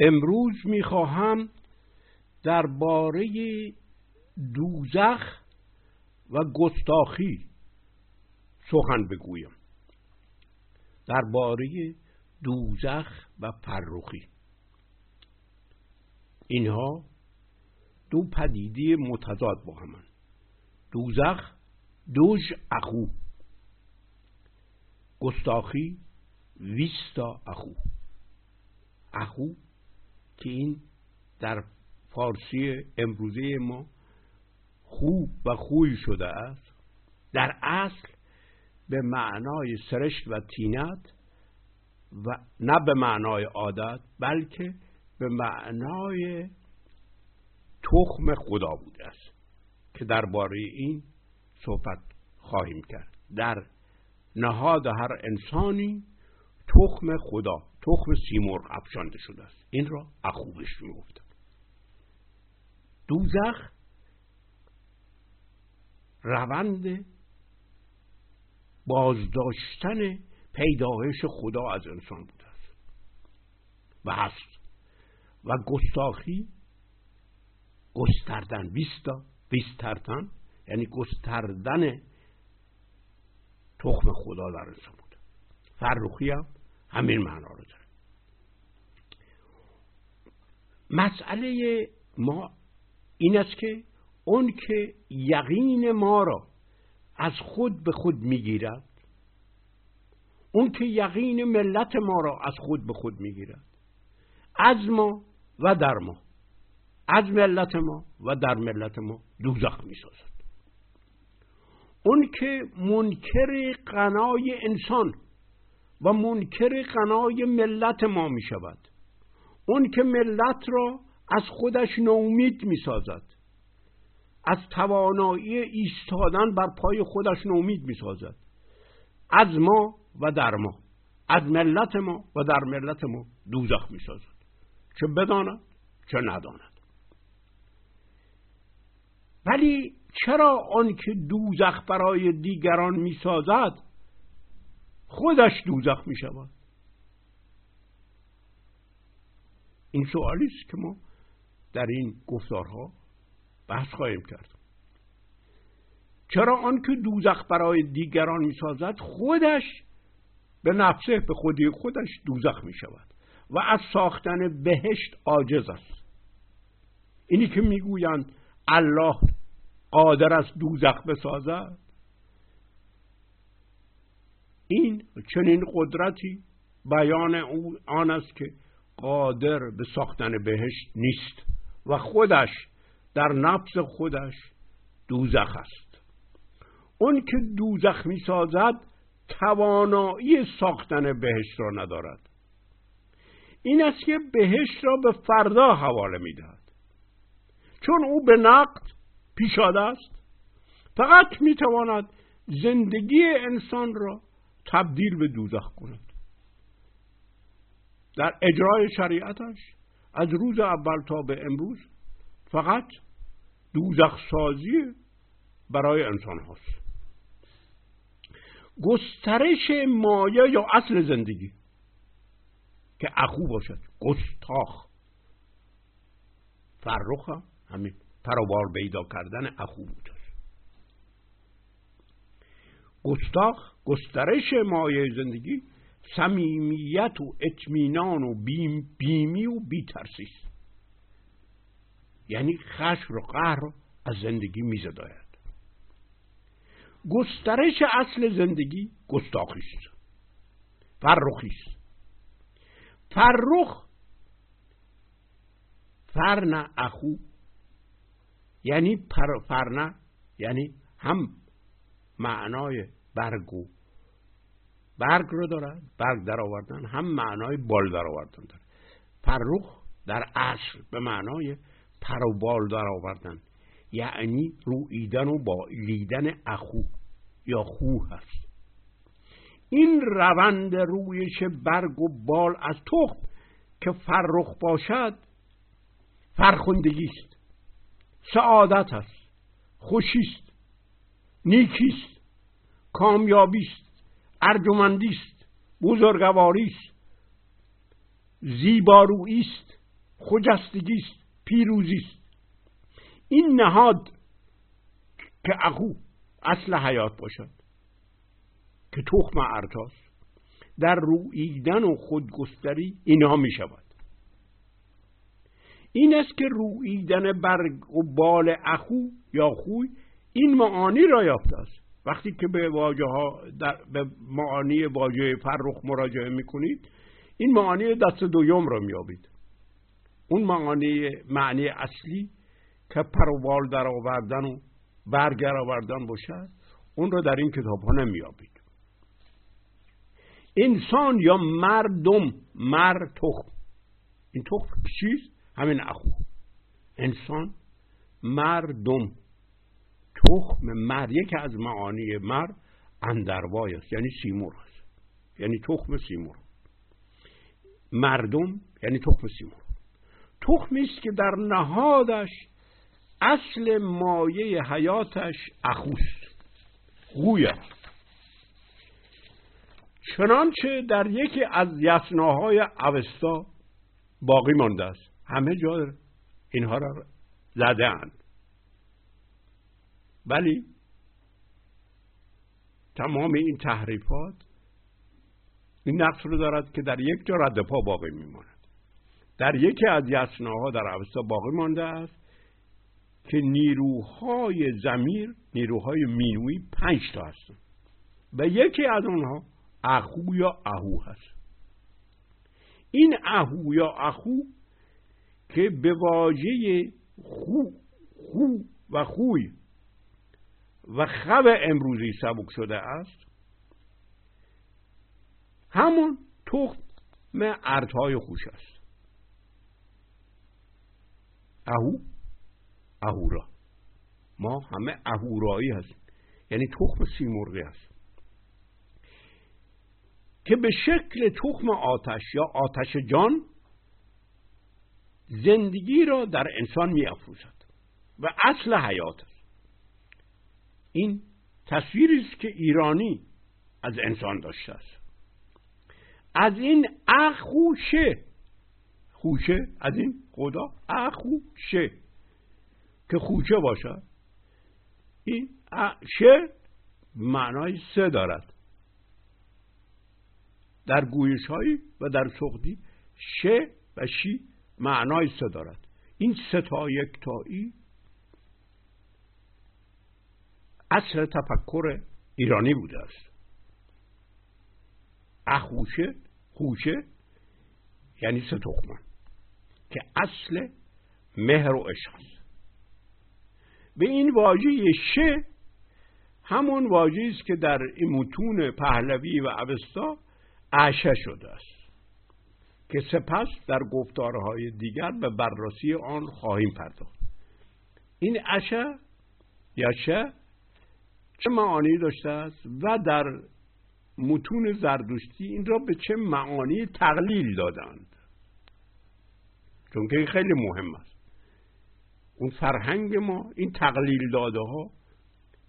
امروز می‌خواهم درباره دوزخ و گستاخی سخن بگویم. درباره دوزخ و فرخی اینها دو پدیده متضاد با همن. دوزخ دوژ اخو. گستاخی ویستا اخو. اخو که این در فارسی امروزه ما خوب و خوی شده است. در اصل به معنای سرشت و تینت و نه به معنای عادت بلکه به معنای تخم خدا بوده است که درباره این صحبت خواهیم کرد. در نهاد هر انسانی تخم خدا. تخم سیمرغ افشانده شده است. این را اخوبش می‌گفتن دوزخ روند بازداشتن پیدایش خدا از انسان بوده است. و هست. و گستاخی گستردن ویستا ویستردن یعنی گستردن تخم خدا در انسان بود فرخی هم همین معنا رو داره. مسئله ما این است که اون که یقین ما را از خود به خود می‌گیرد اون که یقین ملت ما را از خود به خود می‌گیرد از ما و در ما از ملت ما و در ملت ما دوزخ می‌سازد. اون که منکر قنای انسان و منکر قنای ملت ما می شود اون که ملت را از خودش نومید می سازد از توانایی ایستادن بر پای خودش نومید می سازد از ما و در ما از ملت ما و در ملت ما دوزخ می سازد چه بداند چه نداند. ولی چرا آنکه دوزخ برای دیگران می سازد خودش دوزخ می شود این سوالی است که ما در این گفتارها بحث خواهیم کرد. چرا آنکه دوزخ برای دیگران می سازد خودش به نفسه به خودی خودش دوزخ می شود و از ساختن بهشت عاجز است. اینی که می‌گویند الله قادر است دوزخ بسازد. این چنین قدرتی بیان او آن است که قادر به ساختن بهشت نیست و خودش در نفس خودش دوزخ است. اون که دوزخ می سازد توانایی ساختن بهشت را ندارد. این است که بهشت را به فردا حواله می دهد چون او به نقد پیشاده است فقط می تواند زندگی انسان را تبدیل به دوزخ کند در اجرای شریعتش از روز اول تا به امروز فقط دوزخ سازی برای انسان هاست گسترش مایه یا اصل زندگی که اخو باشد. گستاخ. فرخ هم همین پروبار پیدا کردن اخو بود. گستاخ گسترش مایه زندگی صمیمیت و اطمینان و بیم بیمی و بیترسی است. یعنی خشم و قهر از زندگی میزداید. گسترش اصل زندگی گستاخی است. فرخی است. فرخ فرن اخو یعنی پر فرنه یعنی هم معنای برگ و برگ رو دارد برگ در آوردن هم معنای بال در آوردن داره. فرخ در اصل به معنای پر و بال در آوردن. یعنی رویدن و با لیدن اخو یا خو هست. این روند رویش برگ و بال از تخم که فرخ باشد فرخندگی است. سعادت است. خوشی است. نیکی است. کامیابی است. ارجمندی است بزرگواری است زیبارویی است خجستگی است پیروزی است این نهاد که اخو اصل حیات باشد که تخم ارتاست در رویدن و خودگستری اینها می شود این است که رویدن برگ و بال اخو یا خوی این معانی را یافته است. وقتی که به واجه ها در به معانی واژه فرخ مراجعه می‌کنید این معانی دست دوم را میابید اون معانی معنی اصلی که پروال در آوردن و برگر آوردن باشد اون را در این کتاب ها نمیابید انسان یا مردم مر تخم. این تخم چیست؟ همین اخو. انسان مردم. تخم مر یکی از معانی مر اندروای است یعنی سیمور است. یعنی تخم سیمور مردم یعنی تخم سیمور تخمی است که در نهادش اصل مایه حیاتش اخوست غویت چنانچه در یکی از یسناهای اوستا باقی مانده است. همه جا اینها را زده اند. ولی تمام این تحریفات این نقص رو دارد که در یک جا رد پا باقی میماند. در یکی از یسناها در اوستا باقی مانده است که نیروهای زمیر نیروهای مینوی پنج تا هستند. و یکی از اونها اخو یا اهو هست. این اهو یا اخو که به واژه خو خو و خوی و خب امروزی سبک شده است همون تخم ارتهای خوش است. اهو اهورا. ما همه اهورایی هستیم. یعنی تخم سیمرغی است. که به شکل تخم آتش یا آتش جان زندگی را در انسان می افروزد و اصل حیات این تصویری است که ایرانی از انسان داشته است. از این اخوشه خوشه از این خدا اخوشه که خوشه باشد این شه معنای سه دارد. در گویش هایی و در سختی شه و شی معنای سه دارد. این سه تا یک تایی اصل تفکر ایرانی بوده است. اخوشه خوشه یعنی سه تخمه که اصل مهر و عشق است. به این واژه شه همون واژه است که در این متون پهلوی و اوستا عشه شده است که سپس در گفتارهای دیگر به بررسی آن خواهیم پرداخت. این عشه یا شه چه معانی داشته است و در متون زردشتی این را به چه معانی تقلیل دادند. چون که خیلی مهم است. اون فرهنگ ما این تقلیل داده ها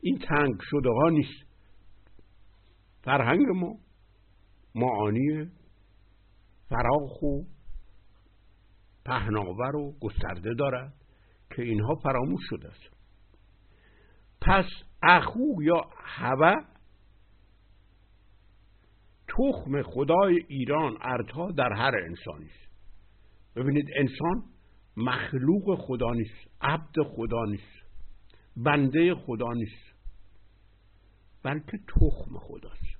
این تنگ شده ها نیست. فرهنگ ما معانی فراخ و پهناور و گسترده دارد که اینها فراموش شده است. پس اخو یا هوه تخم خدای ایران ارتا در هر انسانی است. ببینید انسان مخلوق خدا نیست عبد خدا نیست بنده خدا نیست بلکه تخم خداست.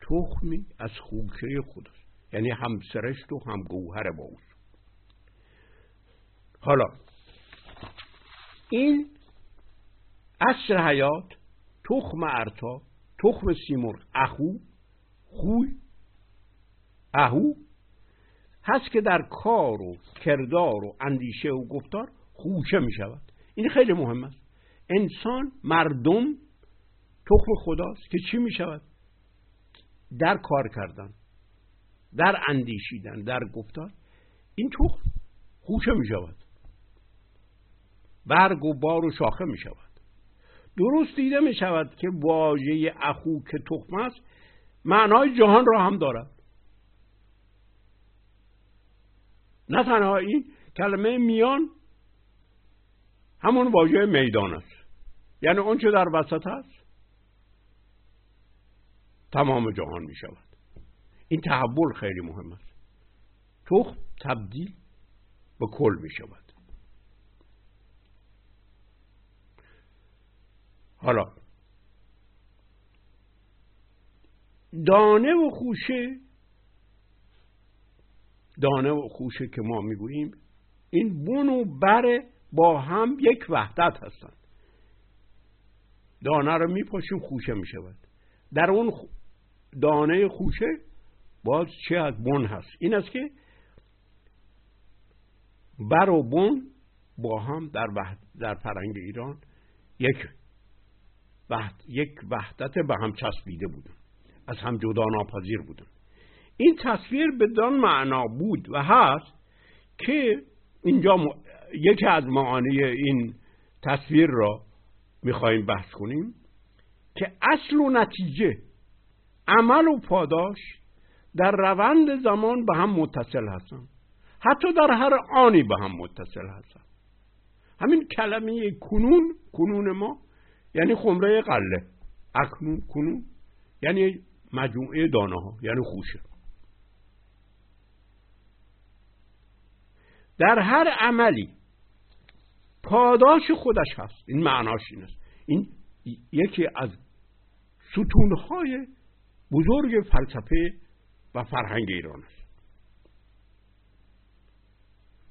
تخمی از خوشه خداست یعنی هم سرشت و هم گوهر با حالا این اصر حیات تخم ارتا تخم سیمرغ اخو خوی اهو هست که در کار و کردار و اندیشه و گفتار خوشه می شود. این خیلی مهم است. انسان مردم تخم خداست که چی می شود؟ در کار کردن در اندیشیدن در گفتار. این تخم خوشه می شود. برگ و بار و شاخه می شود. درست دیده می شود که واژه اخو که تخم است معنای جهان را هم دارد. نه تنها این کلمه میان همون واژه میدان است. یعنی اون چه در وسط هست تمام جهان می شود این تحول خیلی مهم است. تخم تبدیل به کل می شود حالا. دانه و خوشه. دانه و خوشه که ما می‌گوییم این بون و بر با هم یک وحدت هستند. دانه رو میپاشیم خوشه می‌شود. در اون دانه خوشه باز چه از بن هست؟ این است که بر و بن با هم در, در فرنگ ایران یک وحد... یک وحدت به هم چسبیده بودن از هم جدا ناپذیر بودن این تصویر بدان معنا بود و هست که اینجا یکی از معانی این تصویر را می‌خواهیم بحث کنیم که اصل و نتیجه عمل و پاداش در روند زمان به هم متصل هستند حتی در هر آنی به هم متصل هستند همین کلمه کنون کنون ما یعنی خمره قله. اکنون کنون. یعنی مجموعه دانه ها یعنی خوشه. در هر عملی پاداش خودش هست. این معناش این است. این یکی از ستونهای بزرگ فلسفه و فرهنگ ایران است.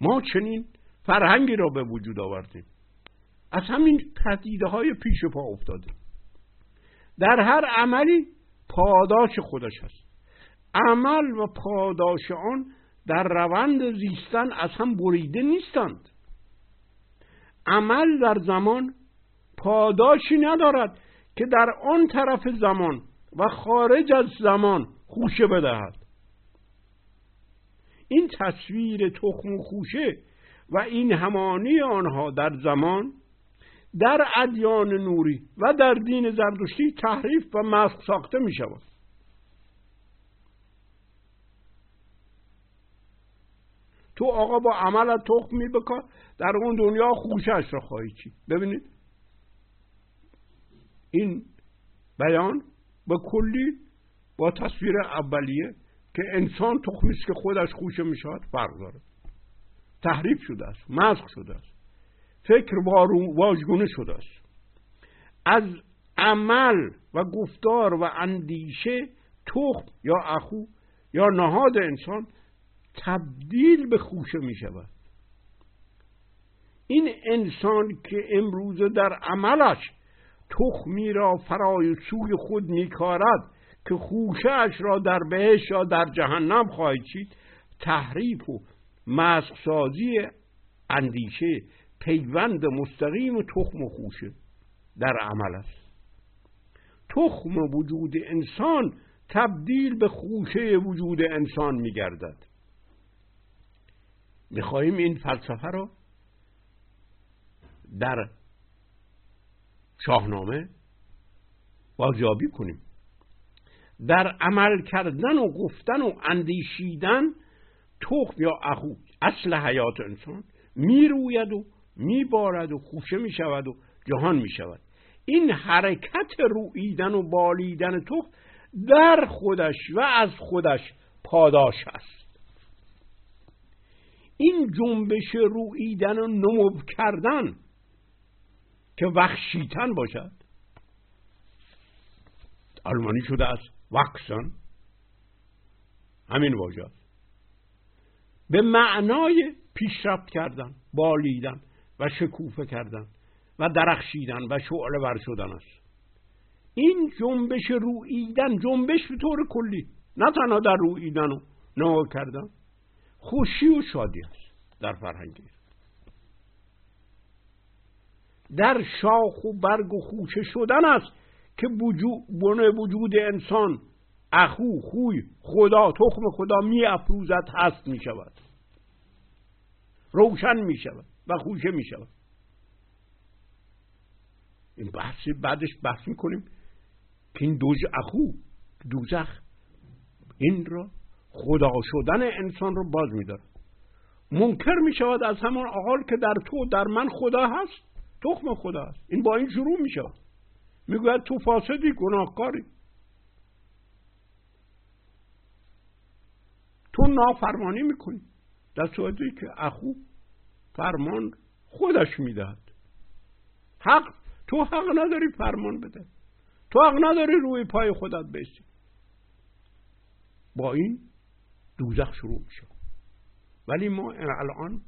ما چنین فرهنگی را به وجود آوردیم. از همین پدیده های پیش پا افتاده. در هر عملی پاداش خودش هست. عمل و پاداش آن در روند زیستن از هم بریده نیستند. عمل در زمان پاداشی ندارد که در آن طرف زمان و خارج از زمان خوشه بدهد. این تصویر تخم و خوشه و این همانی آنها در زمان در ادیان نوری و در دین زردشتی تحریف و مسخ ساخته می شود تو آقا با عمل تخم می بکار در اون دنیا خوشش را خواهی چی ببینید؟ این بیان به کلی با تصویر اولیه که انسان تخمی که خودش خوشه می شود فرق داره. تحریف شده است مسخ شده است. فکر واژگونه شده است. از عمل و گفتار و اندیشه تخم یا اخو یا نهاد انسان تبدیل به خوشه می شود. این انسان که امروز در عملش تخمی را فرای سوی خود میکارد که خوشهاش را در بهش یا در جهنم خواهید چید تحریف و مسخسازی اندیشه پیوند مستقیم تخم و خوشه در عمل است. تخم وجود انسان تبدیل به خوشه وجود انسان میگردد. می‌خواهیم این فلسفه را در شاهنامه بازیابی کنیم. در عمل کردن و گفتن و اندیشیدن تخم یا اخو اصل حیات انسان می‌روید و میبارد و خوشه می‌شود و جهان می‌شود. این حرکت رویدن و بالیدن تخم در خودش و از خودش پاداش است. این جنبش رویدن و نمو کردن که وخشیتن باشد. آلمانی شده است وکسن همین واژه به معنای پیشرفت کردن بالیدن. شکوفه کردن و درخشیدن و شعله ور شدن است این جنبش رویدن جنبش به طور کلی نه تنها در رویدن و نگاه کردن خوشی و شادی است در فرهنگ. در شاخ و برگ و خوشه شدن است که بنه وجود انسان اخو خوی خدا تخم خدا می افروزد هست می شود روشن می شود و خوشه می شود این بحثی بعدش بحث می کنیم که این دوز اخو دوزخ این را خدا شدن انسان رو باز می منکر می شود از همان حال که در تو در من خدا هست تخم خدا هست. این با این شروع می شود می‌گوید تو فاسدی گناهکاری. تو نافرمانی می‌کنی. در صورتی که اخو فرمان خودش می‌دهد. حق تو حق نداری فرمان بده. تو حق نداری روی پای خودت بیستی با این دوزخ شروع میشه. ولی ما الان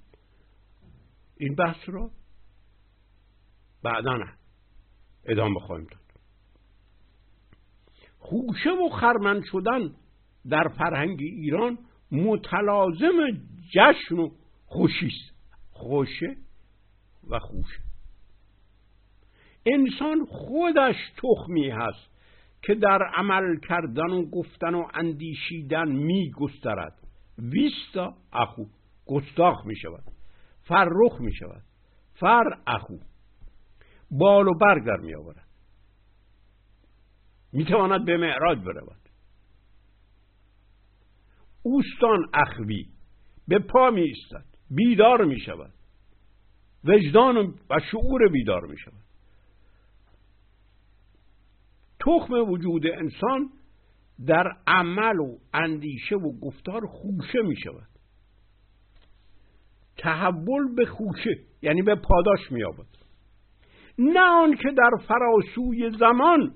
این بحث رو بعدا ادامه خواهیم داد. خوشه و خرمن شدن در فرهنگ ایران متلازم جشن و خوشی است. خوشه و خوشه. انسان خودش تخمی هست که در عمل کردن و گفتن و اندیشیدن می گسترد ویستا اخو گستاخ می شود فرخ می شود فر اخو. بال و برگ در می آورد می تواند به معراج برود. اوستان اخوی به پا می ایستد بیدار می شود وجدان و شعور بیدار می شود تخم وجود انسان در عمل و اندیشه و گفتار خوشه می شود تحول به خوشه یعنی به پاداش می آبد نه آن که در فراسوی زمان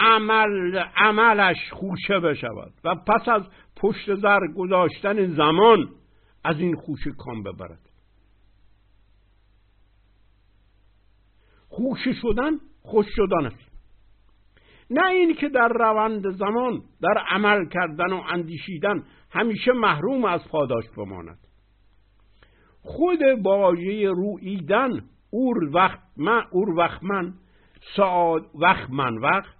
عمل عملش خوشه بشود و پس از پشت زر گذاشتن زمان از این خوشه کام ببرد. خوشه شدن خوش شدن است. نه این که در روند زمان در عمل کردن و اندیشیدن همیشه محروم از پاداش بماند. خود واژه رویدن اور وقت من اور وقت من سعاد وقت من وقت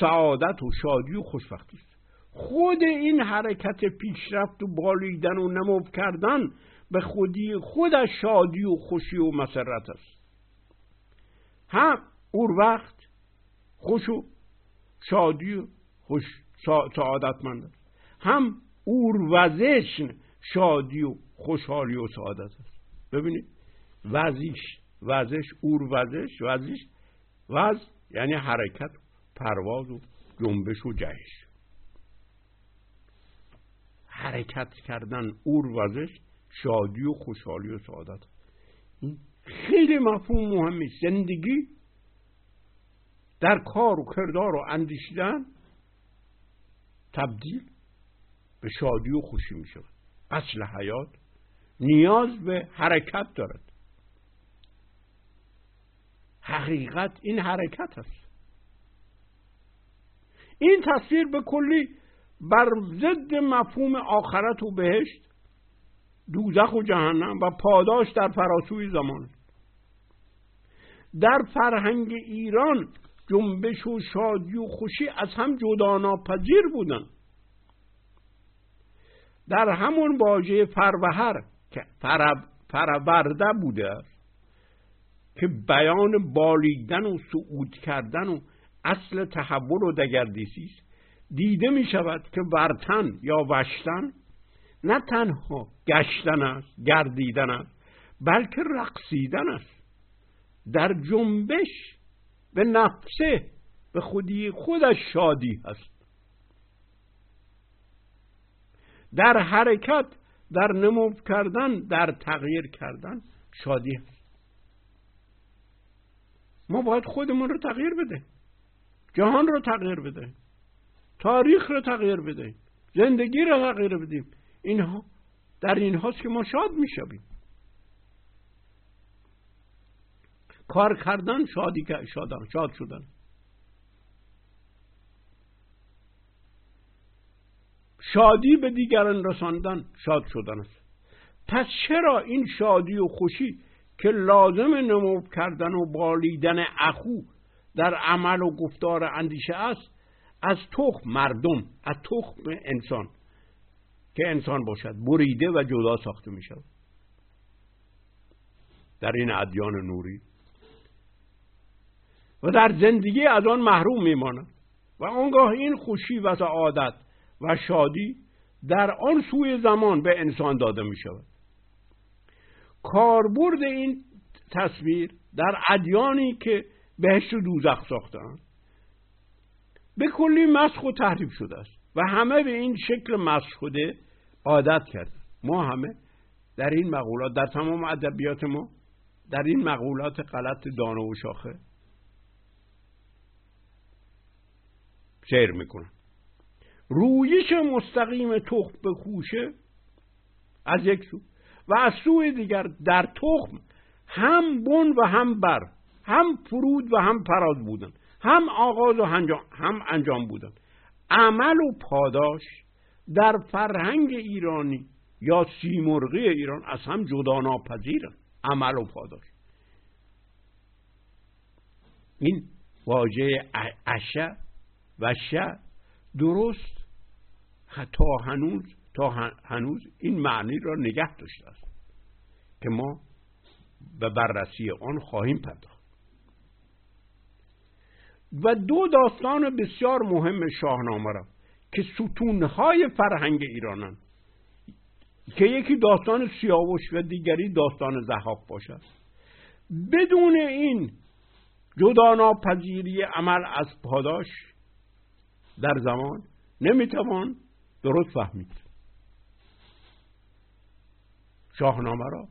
سعادت و شادی و خوشبختی است. خود این حرکت پیشرفت و بالیدن و نمو کردن به خودی خودش شادی و خوشی و مسرت است. هم اور وقت خوش و شادی و خوش سعادتمند است. هم وزش شادی و خوشحالی و سعادت است. ببینید وزش وزش وزش وزش وز یعنی حرکت پرواز و جنبش و جهش. حرکت کردن وزش شادی و خوشحالی و سعادت. این خیلی مفهوم مهمی زندگی در کار و کردار و اندیشیدن تبدیل به شادی و خوشی می شود. اصل حیات نیاز به حرکت دارد. حقیقت این حرکت است. این تصویر به کلی بر ضد مفهوم آخرت و بهشت دوزخ و جهنم و پاداش در فراسوی زمان. در فرهنگ ایران جنبش و شادی و خوشی از هم جدا ناپذیر بودن. در همون واژه فروهر که فرورده بوده که بیان بالیدن و صعود کردن و اصل تحول و دگردیسی است. دیده می شود که ورتن یا وشتن نه تنها گشتن است گردیدن است بلکه رقصیدن است. در جنبش به نفسه به خودی خودش شادی هست. در حرکت در نمو کردن در تغییر کردن شادی هست. ما باید خودمون رو تغییر بده. جهان رو تغییر بده. تاریخ رو تغییر بده زندگی رو تغییر بدیم اینها در این هاست که ما شاد می‌شویم. کار کردن شادی شادن شاد شدن. شادی به دیگران رساندن شاد شدن است. پس چرا این شادی و خوشی که لازم نمو کردن و بالیدن اخو در عمل و گفتار اندیشه است؟ از تخم مردم از تخم انسان که انسان باشد بریده و جدا ساخته می شود در این ادیان نوری. و در زندگی از آن محروم میماند. و آنگاه این خوشی و سعادت و شادی در آن سوی زمان به انسان داده می شود کاربرد این تصویر در ادیانی که بهشت و دوزخ ساختن به کلی مسخ و تحریف شده است. و همه به این شکل مسخ شده عادت کرد. ما همه در این مقولات در تمام ادبیات ما در این مقولات غلط دانه و شاخه سیر می‌کنن. رویش مستقیم تخم به خوشه از یک سو و از سوی دیگر در تخم هم بن و هم بر هم فرود و هم پراز بودن. هم آغاز و هم انجام بودن. عمل و پاداش در فرهنگ ایرانی یا سیمرغی ایران از هم جدا ناپذیرن. عمل و پاداش. این واژه اشه و شه درست تا هنوز تا هنوز این معنی را نگه داشته است که ما به بررسی آن خواهیم پرداخت. و دو داستان بسیار مهم شاهنامه را که ستونهای فرهنگ ایرانن. که یکی داستان سیاوش و دیگری داستان زحاک باشد بدون این جدا ناپذیری عمل از پاداش در زمان نمی‌توان درست فهمید. شاهنامه را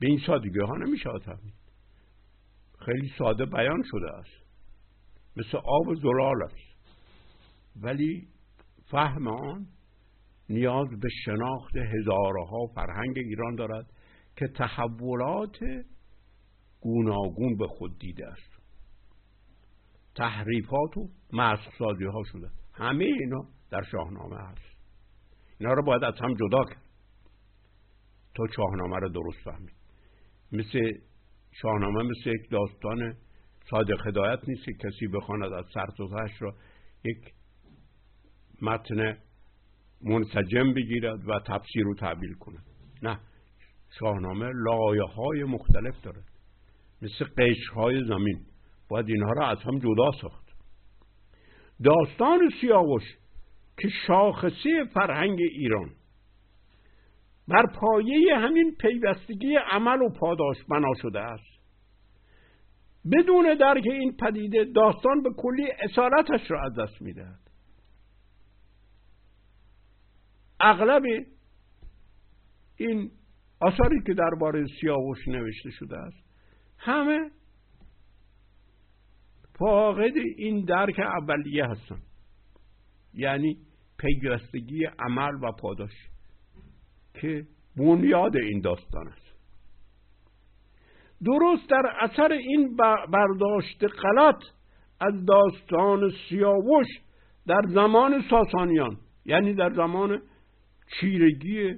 به این سادگی ها نمیشه فهمید خیلی ساده بیان شده است. مثل آب زلال است. ولی فهم آن نیاز به شناخت هزارها فرهنگ ایران دارد که تحولات گوناگون به خود دیده است. تحریفات و مسخ ها شده. همه اینا در شاهنامه هست. اینا رو باید از هم جدا کرد. تا شاهنامه رو درست فهمید. مثل شاهنامه مثل یک داستان صادق هدایت نیست که کسی بخواند از سر را یک متن منسجم بگیرد و تفسیر و تعبیل کند. نه شاهنامه لایه های مختلف داره. مثل قشر های زمین. باید اینها را از هم جدا ساخت. داستان سیاوش که شاخصه فرهنگ ایران. بر پایه همین پیوستگی عمل و پاداش بنا شده است. بدون درک این پدیده داستان به کلی اصالتش را از دست می‌دهد. اغلب این آثاری که درباره سیاوش نوشته شده است همه فاقد این درک اولیه هستن یعنی پیوستگی عمل و پاداش. که بنیاد این داستان است. درست در اثر این برداشت غلط از داستان سیاوش در زمان ساسانیان یعنی در زمان چیرگی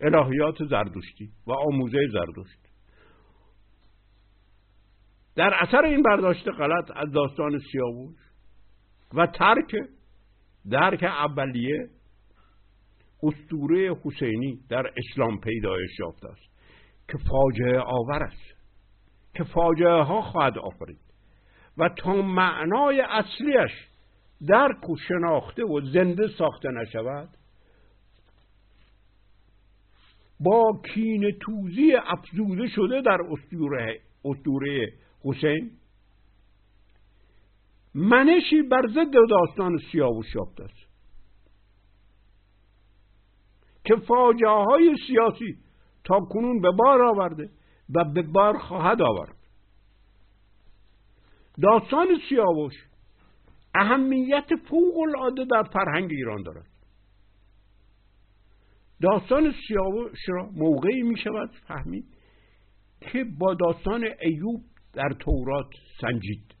الهیات زردشتی و آموزه زردشت. در اثر این برداشت غلط از داستان سیاوش و ترک درک اولیه استوره حسینی در اسلام پیدایش یافته است. که فاجعه آور است. که فاجعه ها خواهد آفرید. و تا معنای اصلیش درک و شناخته و زنده ساخته نشود با کین توزی افزوده شده در استوره, استوره حسین منشی بر ضد داستان سیاوش یافته است. که فاجعه های سیاسی تا کنون به بار آورده و به بار خواهد آورد. داستان سیاوش اهمیت فوق العاده در فرهنگ ایران دارد. داستان سیاوش را موقعی می شود فهمید که با داستان ایوب در تورات سنجید.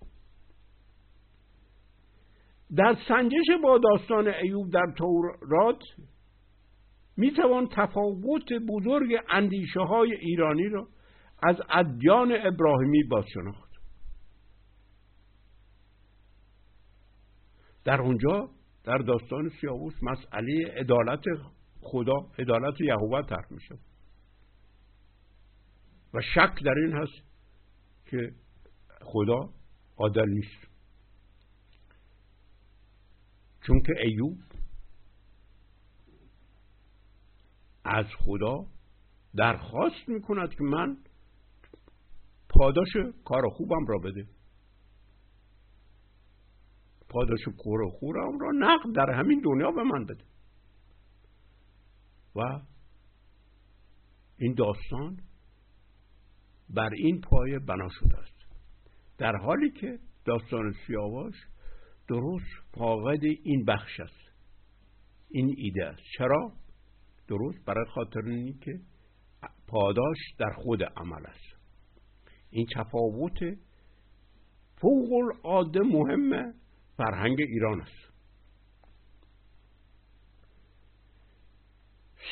در سنجش با داستان ایوب در تورات می توان تفاوت بزرگ اندیشه های ایرانی را از ادیان ابراهیمی باز شناخت. در اونجا در داستان سیاوش مسئله عدالت خدا عدالت یهوه طرح می شد و شک در این هست که خدا عادل نیست. چون که ایوب از خدا درخواست می‌کند که من پاداش کار خوبم را بده. پاداش کور خورم را نقد در همین دنیا به من بده. و این داستان بر این پایه بنا شده است. در حالی که داستان سیاوش درست فاقد این بخش است. این ایده است. چرا؟ درست؟ برای خاطر اینی که پاداش در خود عمل است. این تفاوت فوق العاده مهم فرهنگ ایران است.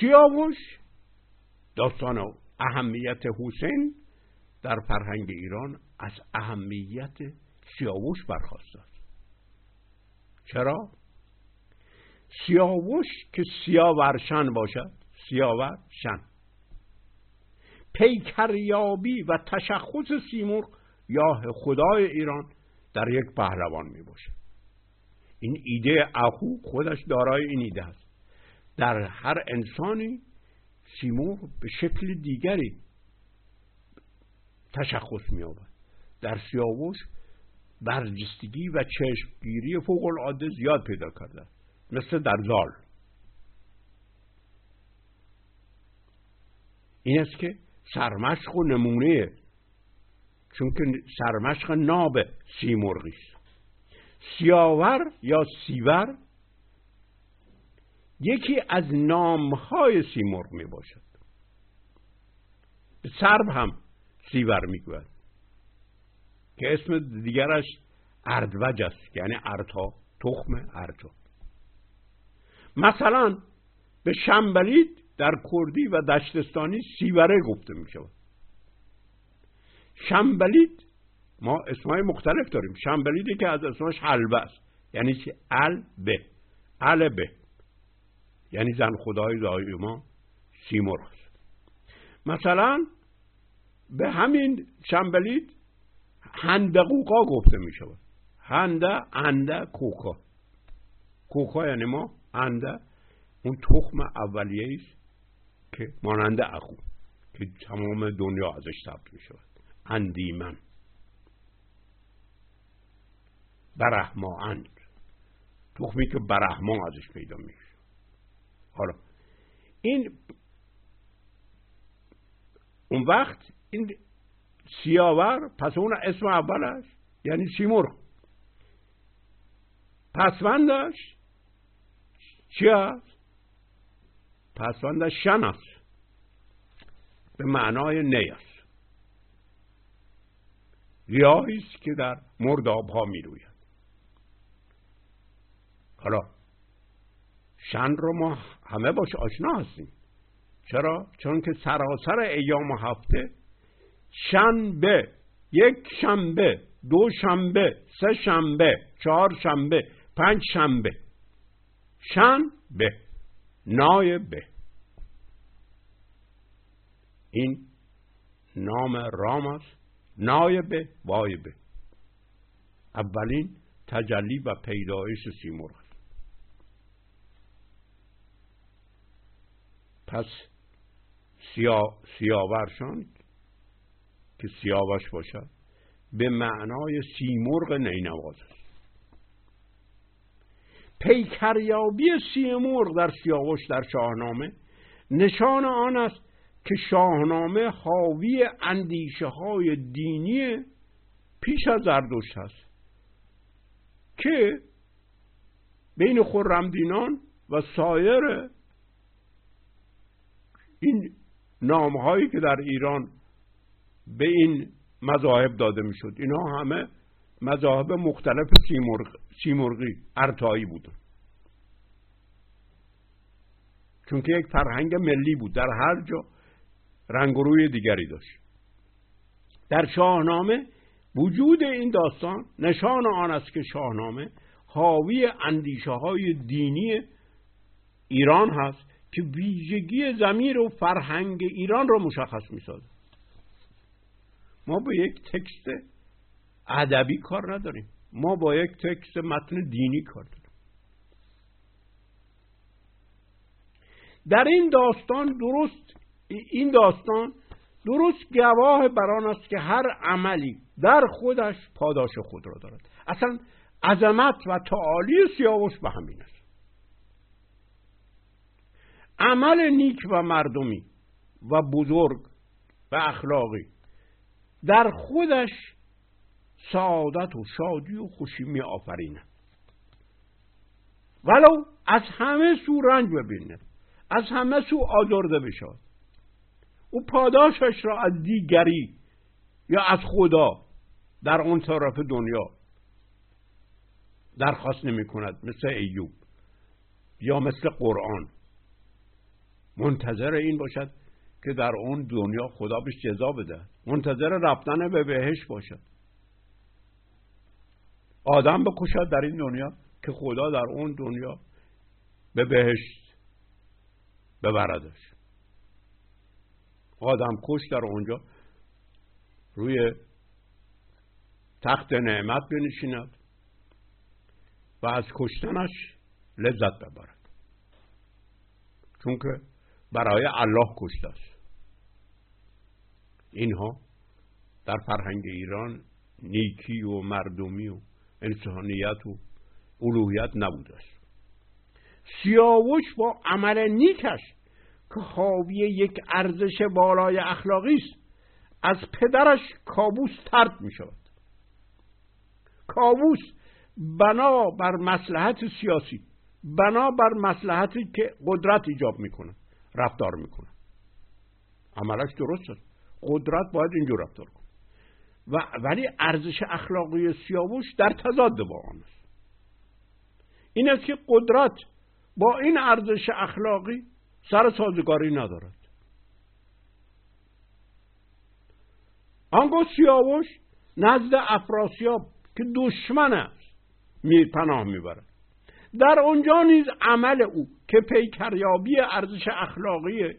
سیاوش داستان اهمیت حسین در فرهنگ ایران از اهمیت سیاوش برخواست است چرا؟ سیاوش که سیاورشن باشد. سیاورشن پیکریابی و تشخص سیمور یا خدای ایران در یک پهلوان می باشد. این ایده اخو خودش دارای این ایده است. در هر انسانی سیمور به شکل دیگری تشخص می در سیاوش برجستگی و چشمگیری فوق العاده زیاد پیدا کرده مثل در زال. این است که سرمشق و نمونه. چون که سرمشق ناب سیمرغی است. سیاور یا سیور یکی از نامهای سیمرغ می باشد. سرب هم سیور می‌گوید که اسم دیگرش اردوج است. یعنی ارتا تخم ارتا مثلا به شنبلید در کردی و دشتستانی سیوره گفته می شود. شنبلید ما اسمای مختلف داریم. شنبلیدی که از اسمش حلبه است. یعنی چی؟ البه البه یعنی زن خدای دایی ما سیمرغ است. مثلا به همین شنبلید هندقوقا گفته می شود. هنده انده کوکا. کوکا یعنی ما انده اون تخم اولیه است که مانند اخو که تمام دنیا ازش ثبت می شود اندیمن برهماند تخمی که برهما ازش پیدا میشه حالا این اون وقت این سیاور پس اون اسم اولش یعنی سیمور پسوندش چی هست؟ پسوندش شن است به معنای نی است است که در مرداب ها می روید حالا شن رو ما همه باش آشنا هستیم. چرا؟ چون که سراسر ایام هفته شنبه یک شنبه دو شنبه سه شنبه چهار شنبه پنج شنبه. شن به. نای به. این نام رام است نایبه وایبه اولین تجلی و پیدایش سیمرغ. است پس سیا سیاورشان که سیاوش باشد به معنای سیمرغ نینواز است پیکریابی سیمرغ در سیاوش در شاهنامه. نشان آن است که شاهنامه حاوی اندیشه های دینی پیش از زردشت هست که بین خرمدینان و سایر این نامهایی که در ایران به این مذاهب داده می‌شد. اینا همه مذاهب مختلف سیمرغ، سیمرغی ارتایی بودن چون که یک فرهنگ ملی بود در هر جا رنگ روی دیگری داشت. در شاهنامه وجود این داستان نشان آن است که شاهنامه حاوی اندیشه های دینی ایران هست که ویژگی زمیر و فرهنگ ایران را مشخص می سازد ما با یک تکست ادبی کار نداریم. ما با یک تکست متن دینی کار داریم. در این داستان درست این داستان درست گواه بران است که هر عملی در خودش پاداش خود را دارد. اصلا عظمت و تعالی سیاوش به همین است. عمل نیک و مردمی و بزرگ و اخلاقی در خودش سعادت و شادی و خوشی می آفرینه ولو از همه سو رنج ببینه. از همه سو آزرده بشاد او پاداشش را از دیگری یا از خدا در اون طرف دنیا درخواست نمی کند مثل ایوب یا مثل قرآن. منتظر این باشد که در اون دنیا خدا بهش جزا بده. منتظر رفتن به بهش باشد. آدم بکشد در این دنیا که خدا در اون دنیا به بهشت ببردش. آدم کش در اونجا روی تخت نعمت بنشیند و از کشتنش لذت ببرد. چون که برای الله کشته است. اینها در فرهنگ ایران نیکی و مردمی و انسانیت و الوهیت نبوده است سیاوش با عمل نیکش که حاوی یک ارزش بالای اخلاقی است از پدرش کابوس ترد می شود کابوس بنا بر مسلحت سیاسی بنا بر مسلحتی که قدرت ایجاب می‌کنه رفتار می‌کنه. عملش درست است قدرت باید اینجور رفتار کنه. و ولی ارزش اخلاقی سیاوش در تضاد با آن است. این است که قدرت با این ارزش اخلاقی سر سازگاری ندارد. آنگاه سیاوش نزد افراسیاب که دشمن است می پناه می‌برد. در آنجا نیز عمل او که پیکریابی ارزش اخلاقی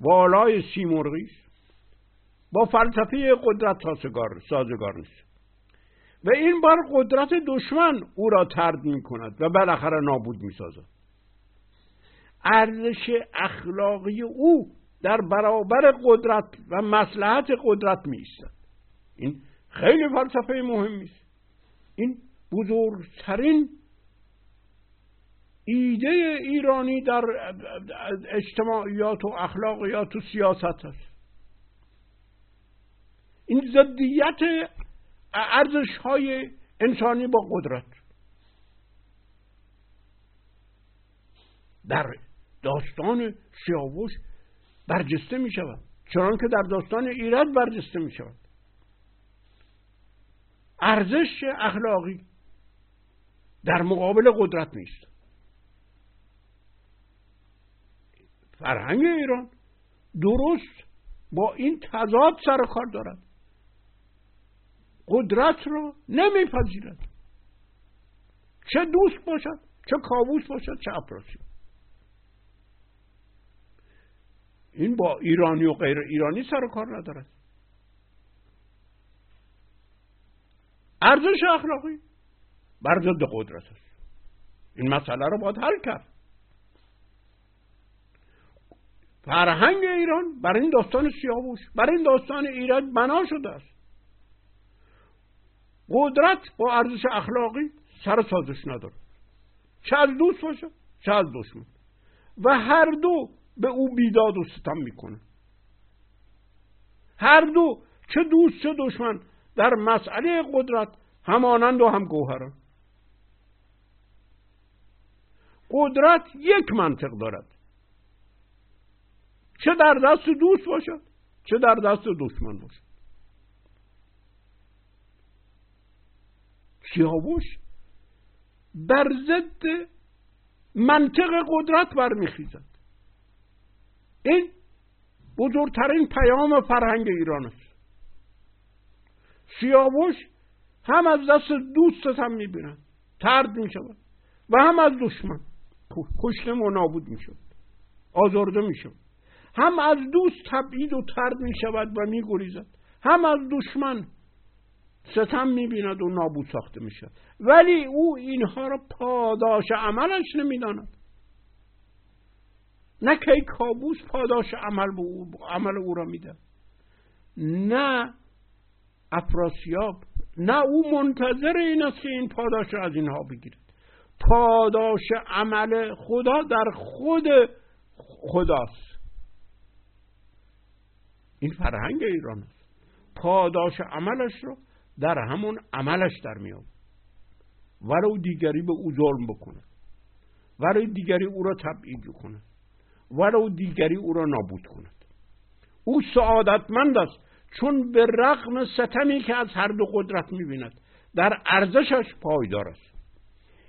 والای سیمرغی با فلسفه قدرت سازگار, نیست. و این بار قدرت دشمن او را ترد می کند و بالاخره نابود می سازد ارزش اخلاقی او در برابر قدرت و مسلحت قدرت می ایستد این خیلی فلسفه مهمی است این بزرگترین ایده ایرانی در اجتماعیات و اخلاقیات و سیاست است. این ضدیت ارزش های انسانی با قدرت. در داستان سیاوش برجسته می شود چنان که در داستان ایراد برجسته می شود ارزش اخلاقی در مقابل قدرت نیست. فرهنگ ایران درست با این تضاد سر کار دارد. قدرت را نمیپذیرد. چه دوست باشد چه کابوس باشد چه افراسی این با ایرانی و غیر ایرانی سر کار ندارد. ارزش اخلاقی بر ضد قدرت است. این مسئله رو باید حل کرد. فرهنگ ایران برای این داستان سیاوش برای این داستان ایران بنا شده است. قدرت با ارزش اخلاقی سر سازش نداره. چه از دوست باشه چه از دشمن. و هر دو به او بیداد و ستم می‌کنه. هر دو چه دوست چه دشمن در مسئله قدرت همانند و هم گوهرن قدرت یک منطق دارد. چه در دست دوست باشد چه در دست دشمن باشد سیاوش بر ضد منطق قدرت برمیخیزد. این بزرگترین پیام فرهنگ ایران است سیاوش هم از دست دوستت هم می‌بیند ترد می‌شود و هم از دشمن کشته و نابود می‌شود آزرده می‌شود هم از دوست تبعید و ترد می‌شود و میگریزد هم از دشمن ستم می‌بیند و نابود ساخته می‌شد ولی او اینها را پاداش عملش نمی‌داند. نه کی کابوس پاداش عمل, او عمل او را میده نه افراسیاب نه او منتظر این است که این پاداش را از اینها بگیرد. پاداش عمل خدا در خود خداست. این فرهنگ ایران است. پاداش عملش رو در همون عملش در میاد ولو دیگری به او ظلم بکنه. ولو دیگری او را تبعید کنه ولو دیگری او را نابود کند او سعادتمند است چون به رغم ستمی که از هر دو قدرت می‌بیند در ارزشش پایدار است.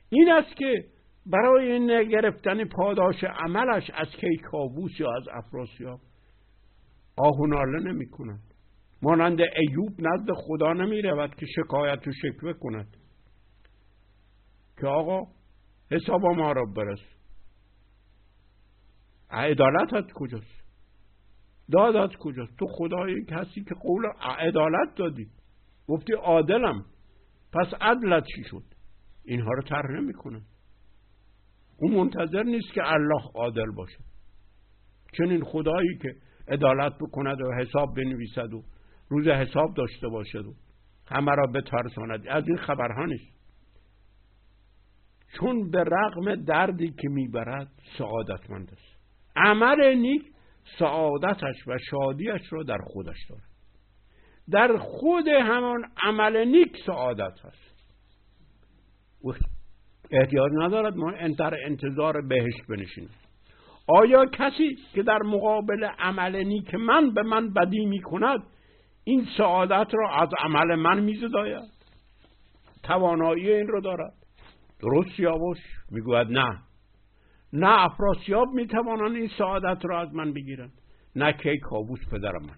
این است که برای نگرفتن پاداش عملش از کیکاووس یا از افراسیاب آهوناله نمی کند مانند ایوب نزد خدا نمی رود که شکایت و شکوه کند. که آقا حساب ما را برس. از کجاست؟ داد از کجاست؟ تو خدای کسی که قول عدالت دادی. گفتی عادلم. پس عدلت چی شد؟ اینها رو طرح نمی‌کنه. او منتظر نیست که الله عادل باشه. چنین خدایی که عدالت بکند و حساب بنویسد و روز حساب داشته باشد و همه را بترساند. از این خبرها نیست. چون به رغم دردی که می‌برد سعادتمند است. عمل نیک سعادتش و شادیش را در خودش دارد. در خود همان عمل نیک سعادت هست احتیاج ندارد ما در انتظار بهشت بنشینیم. آیا کسی که در مقابل عمل نیک من به من بدی می کند این سعادت را از عمل من میزداید. توانایی این رو دارد. درست یاوش می‌گوید نه. نه افراسیاب می‌توانند این سعادت را از من بگیرند. نه کی کابوس پدر من.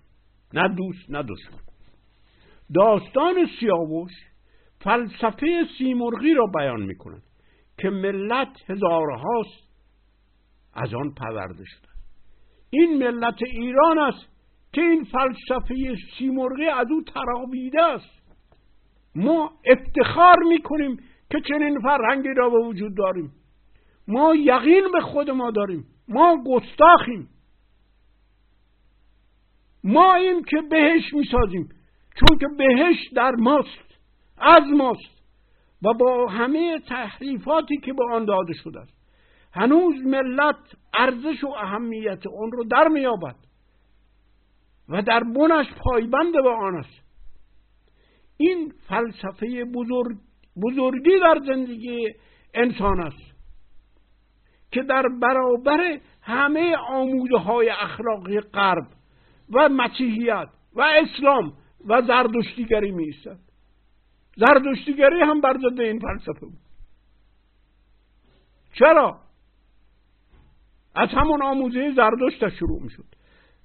نه دوست نه دشمن. داستان سیاوش فلسفه سیمرغی را بیان می‌کند که ملت هزارهاست از آن پرورده شده این ملت ایران است که این فلسفه سیمرغی از او تراویده است. ما افتخار می‌کنیم که چنین فرهنگی را به وجود داریم. ما یقین به خود ما داریم. ما گستاخیم. ما این که بهش می‌سازیم. چون که بهش در ماست از ماست و با همه تحریفاتی که به آن داده شده است. هنوز ملت ارزش و اهمیت اون رو در میابد و در بنش پایبند به آن است این فلسفه بزرگ بزرگی در زندگی انسان است که در برابر همه آموزه های اخلاقی غرب و مسیحیت و اسلام و زردشتیگری می ایستد زردشتیگری هم بر ضد این فلسفه بود. چرا؟ از همون آموزه زردشت شروع می شد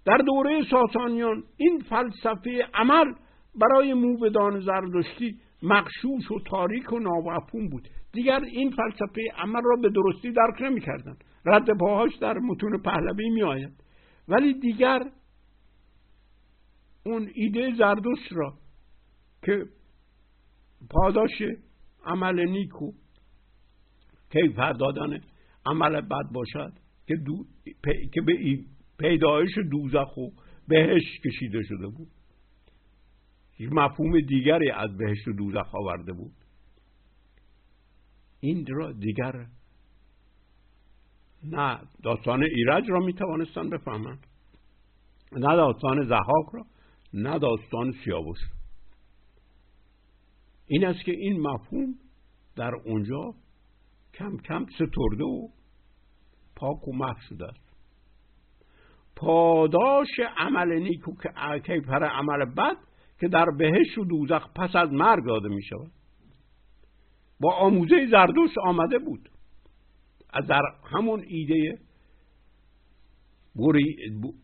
در دوره ساسانیان این فلسفه عمل برای موبدان زردشتی مخشوش و تاریک و نامفهوم بود. دیگر این فلسفه عمل را به درستی درک نمی‌کردند. رد پاهاش در متون پهلوی می آید ولی دیگر اون ایده زردوش را که پاداش عمل نیکو کیفر دادن عمل بد باشد که, دو... که به پیدایش دوزخ و بهش کشیده شده بود. مفهوم دیگری از بهشت و دوزخ آورده بود. این را دیگر نه داستان ایرج را می توانستن بفهمند. نه داستان زحاک را نه داستان سیاوش. این است که این مفهوم در اونجا کم کم سترده و پاک و محو شده پاداش عمل نیکو که پر عمل بد که در بهش و دوزخ پس از مرگ داده می شود. با آموزه زردوش آمده بود. از در همون ایده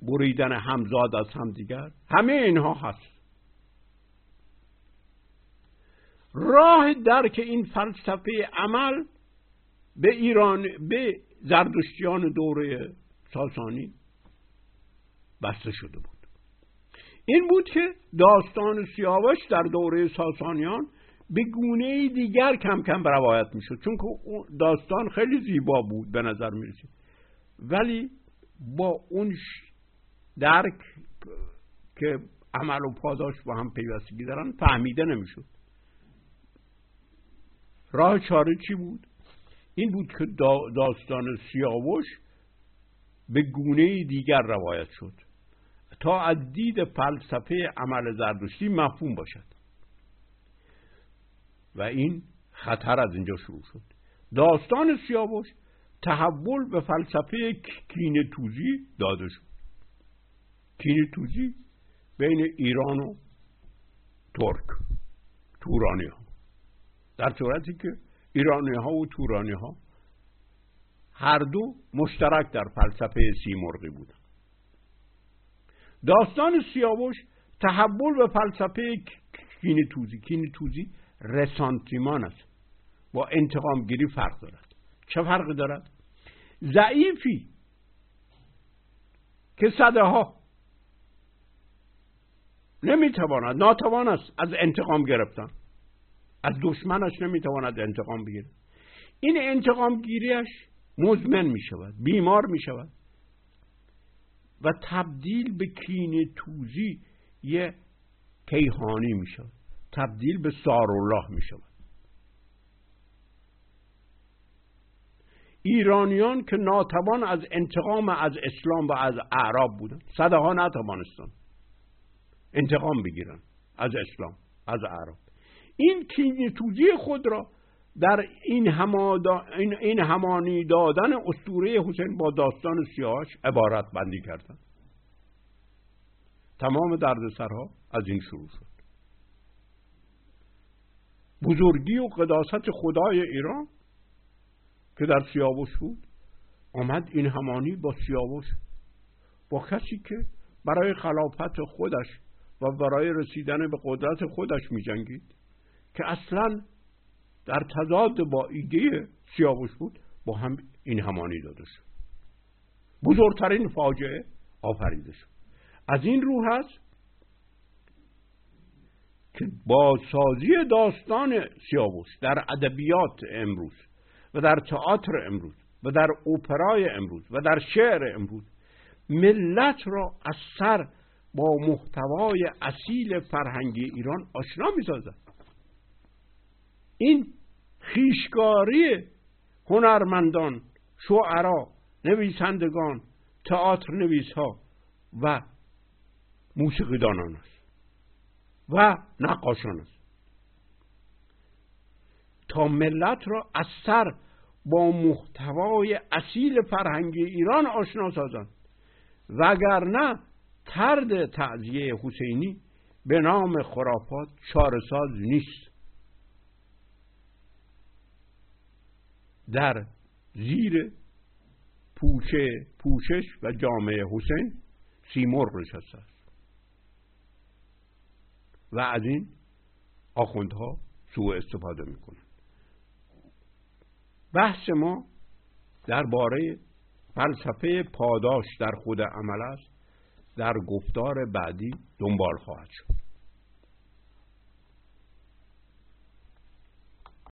بریدن همزاد از همدیگر همه اینها هست. راه درک این فلسفه عمل به ایران به زردشتیان دوره ساسانی بسته شده بود. این بود که داستان سیاوش در دوره ساسانیان به گونه دیگر کم کم روایت می‌شد چون که داستان خیلی زیبا بود به نظر می‌رسید. ولی با اون درک که عمل و پاداش با هم پیوستگی دارن فهمیده نمی‌شد. راه چاره چی بود؟ این بود که داستان سیاوش به گونه دیگر روایت شد. تا از دید فلسفه عمل زردشتی مفهوم باشد. و این خطر از اینجا شروع شد. داستان سیاوش تحول به فلسفه کین توزی داده شد. کین توزی بین ایران و ترک تورانی ها در صورتی که ایرانی ها و تورانی ها هر دو مشترک در فلسفه سیمرغی بودند. داستان سیاوش تحول به فلسفه کین توزی کین توزی رسانتیمان است. با انتقام گیری فرق دارد. چه فرقی دارد؟ ضعیفی که صده ها نمی‌تواند ناتوان است از انتقام گرفتن. از دشمنش نمی‌تواند انتقام بگیره این انتقام گیریش مزمن می شود بیمار می شود و تبدیل به کین توزی یه کیهانی می شود تبدیل به سارالله می شود ایرانیان که ناتوان از انتقام از اسلام و از اعراب بودن صده ها نتوانستن انتقام بگیرن از اسلام از اعراب. این کینیتوزی خود را در این, همادا این, همانی دادن استوره حسین با داستان سیاهش عبارت بندی کردن. تمام دردسرها از این شروع شد. بزرگی و قداست خدای ایران که در سیاوش بود آمد این همانی با سیاوش با کسی که برای خلافت خودش و برای رسیدن به قدرت خودش می جنگید که اصلا در تضاد با ایده سیاوش بود با هم این همانی داده شد. بزرگترین فاجعه آفریده شد. از این رو هست که با سازی داستان سیاوش در ادبیات امروز و در تئاتر امروز و در اوپرای امروز و در شعر امروز ملت را از سر با محتوای اصیل فرهنگی ایران آشنا می‌سازد. این خیشگاری هنرمندان شعرا نویسندگان تئاتر نویس ها و موسیقیدانان است و نقاشان است. تا ملت را از سر با محتوای اصیل فرهنگی ایران آشنا سازند وگرنه ترد تعذیه حسینی به نام خرافات چارساز نیست. در زیر پوشه پوشش و جامعه حسین سیمرغ نشسته است. و از این آخوندها سوء استفاده می‌کنند بحث ما درباره فلسفه پاداش در خود عمل است. در گفتار بعدی دنبال خواهد شد.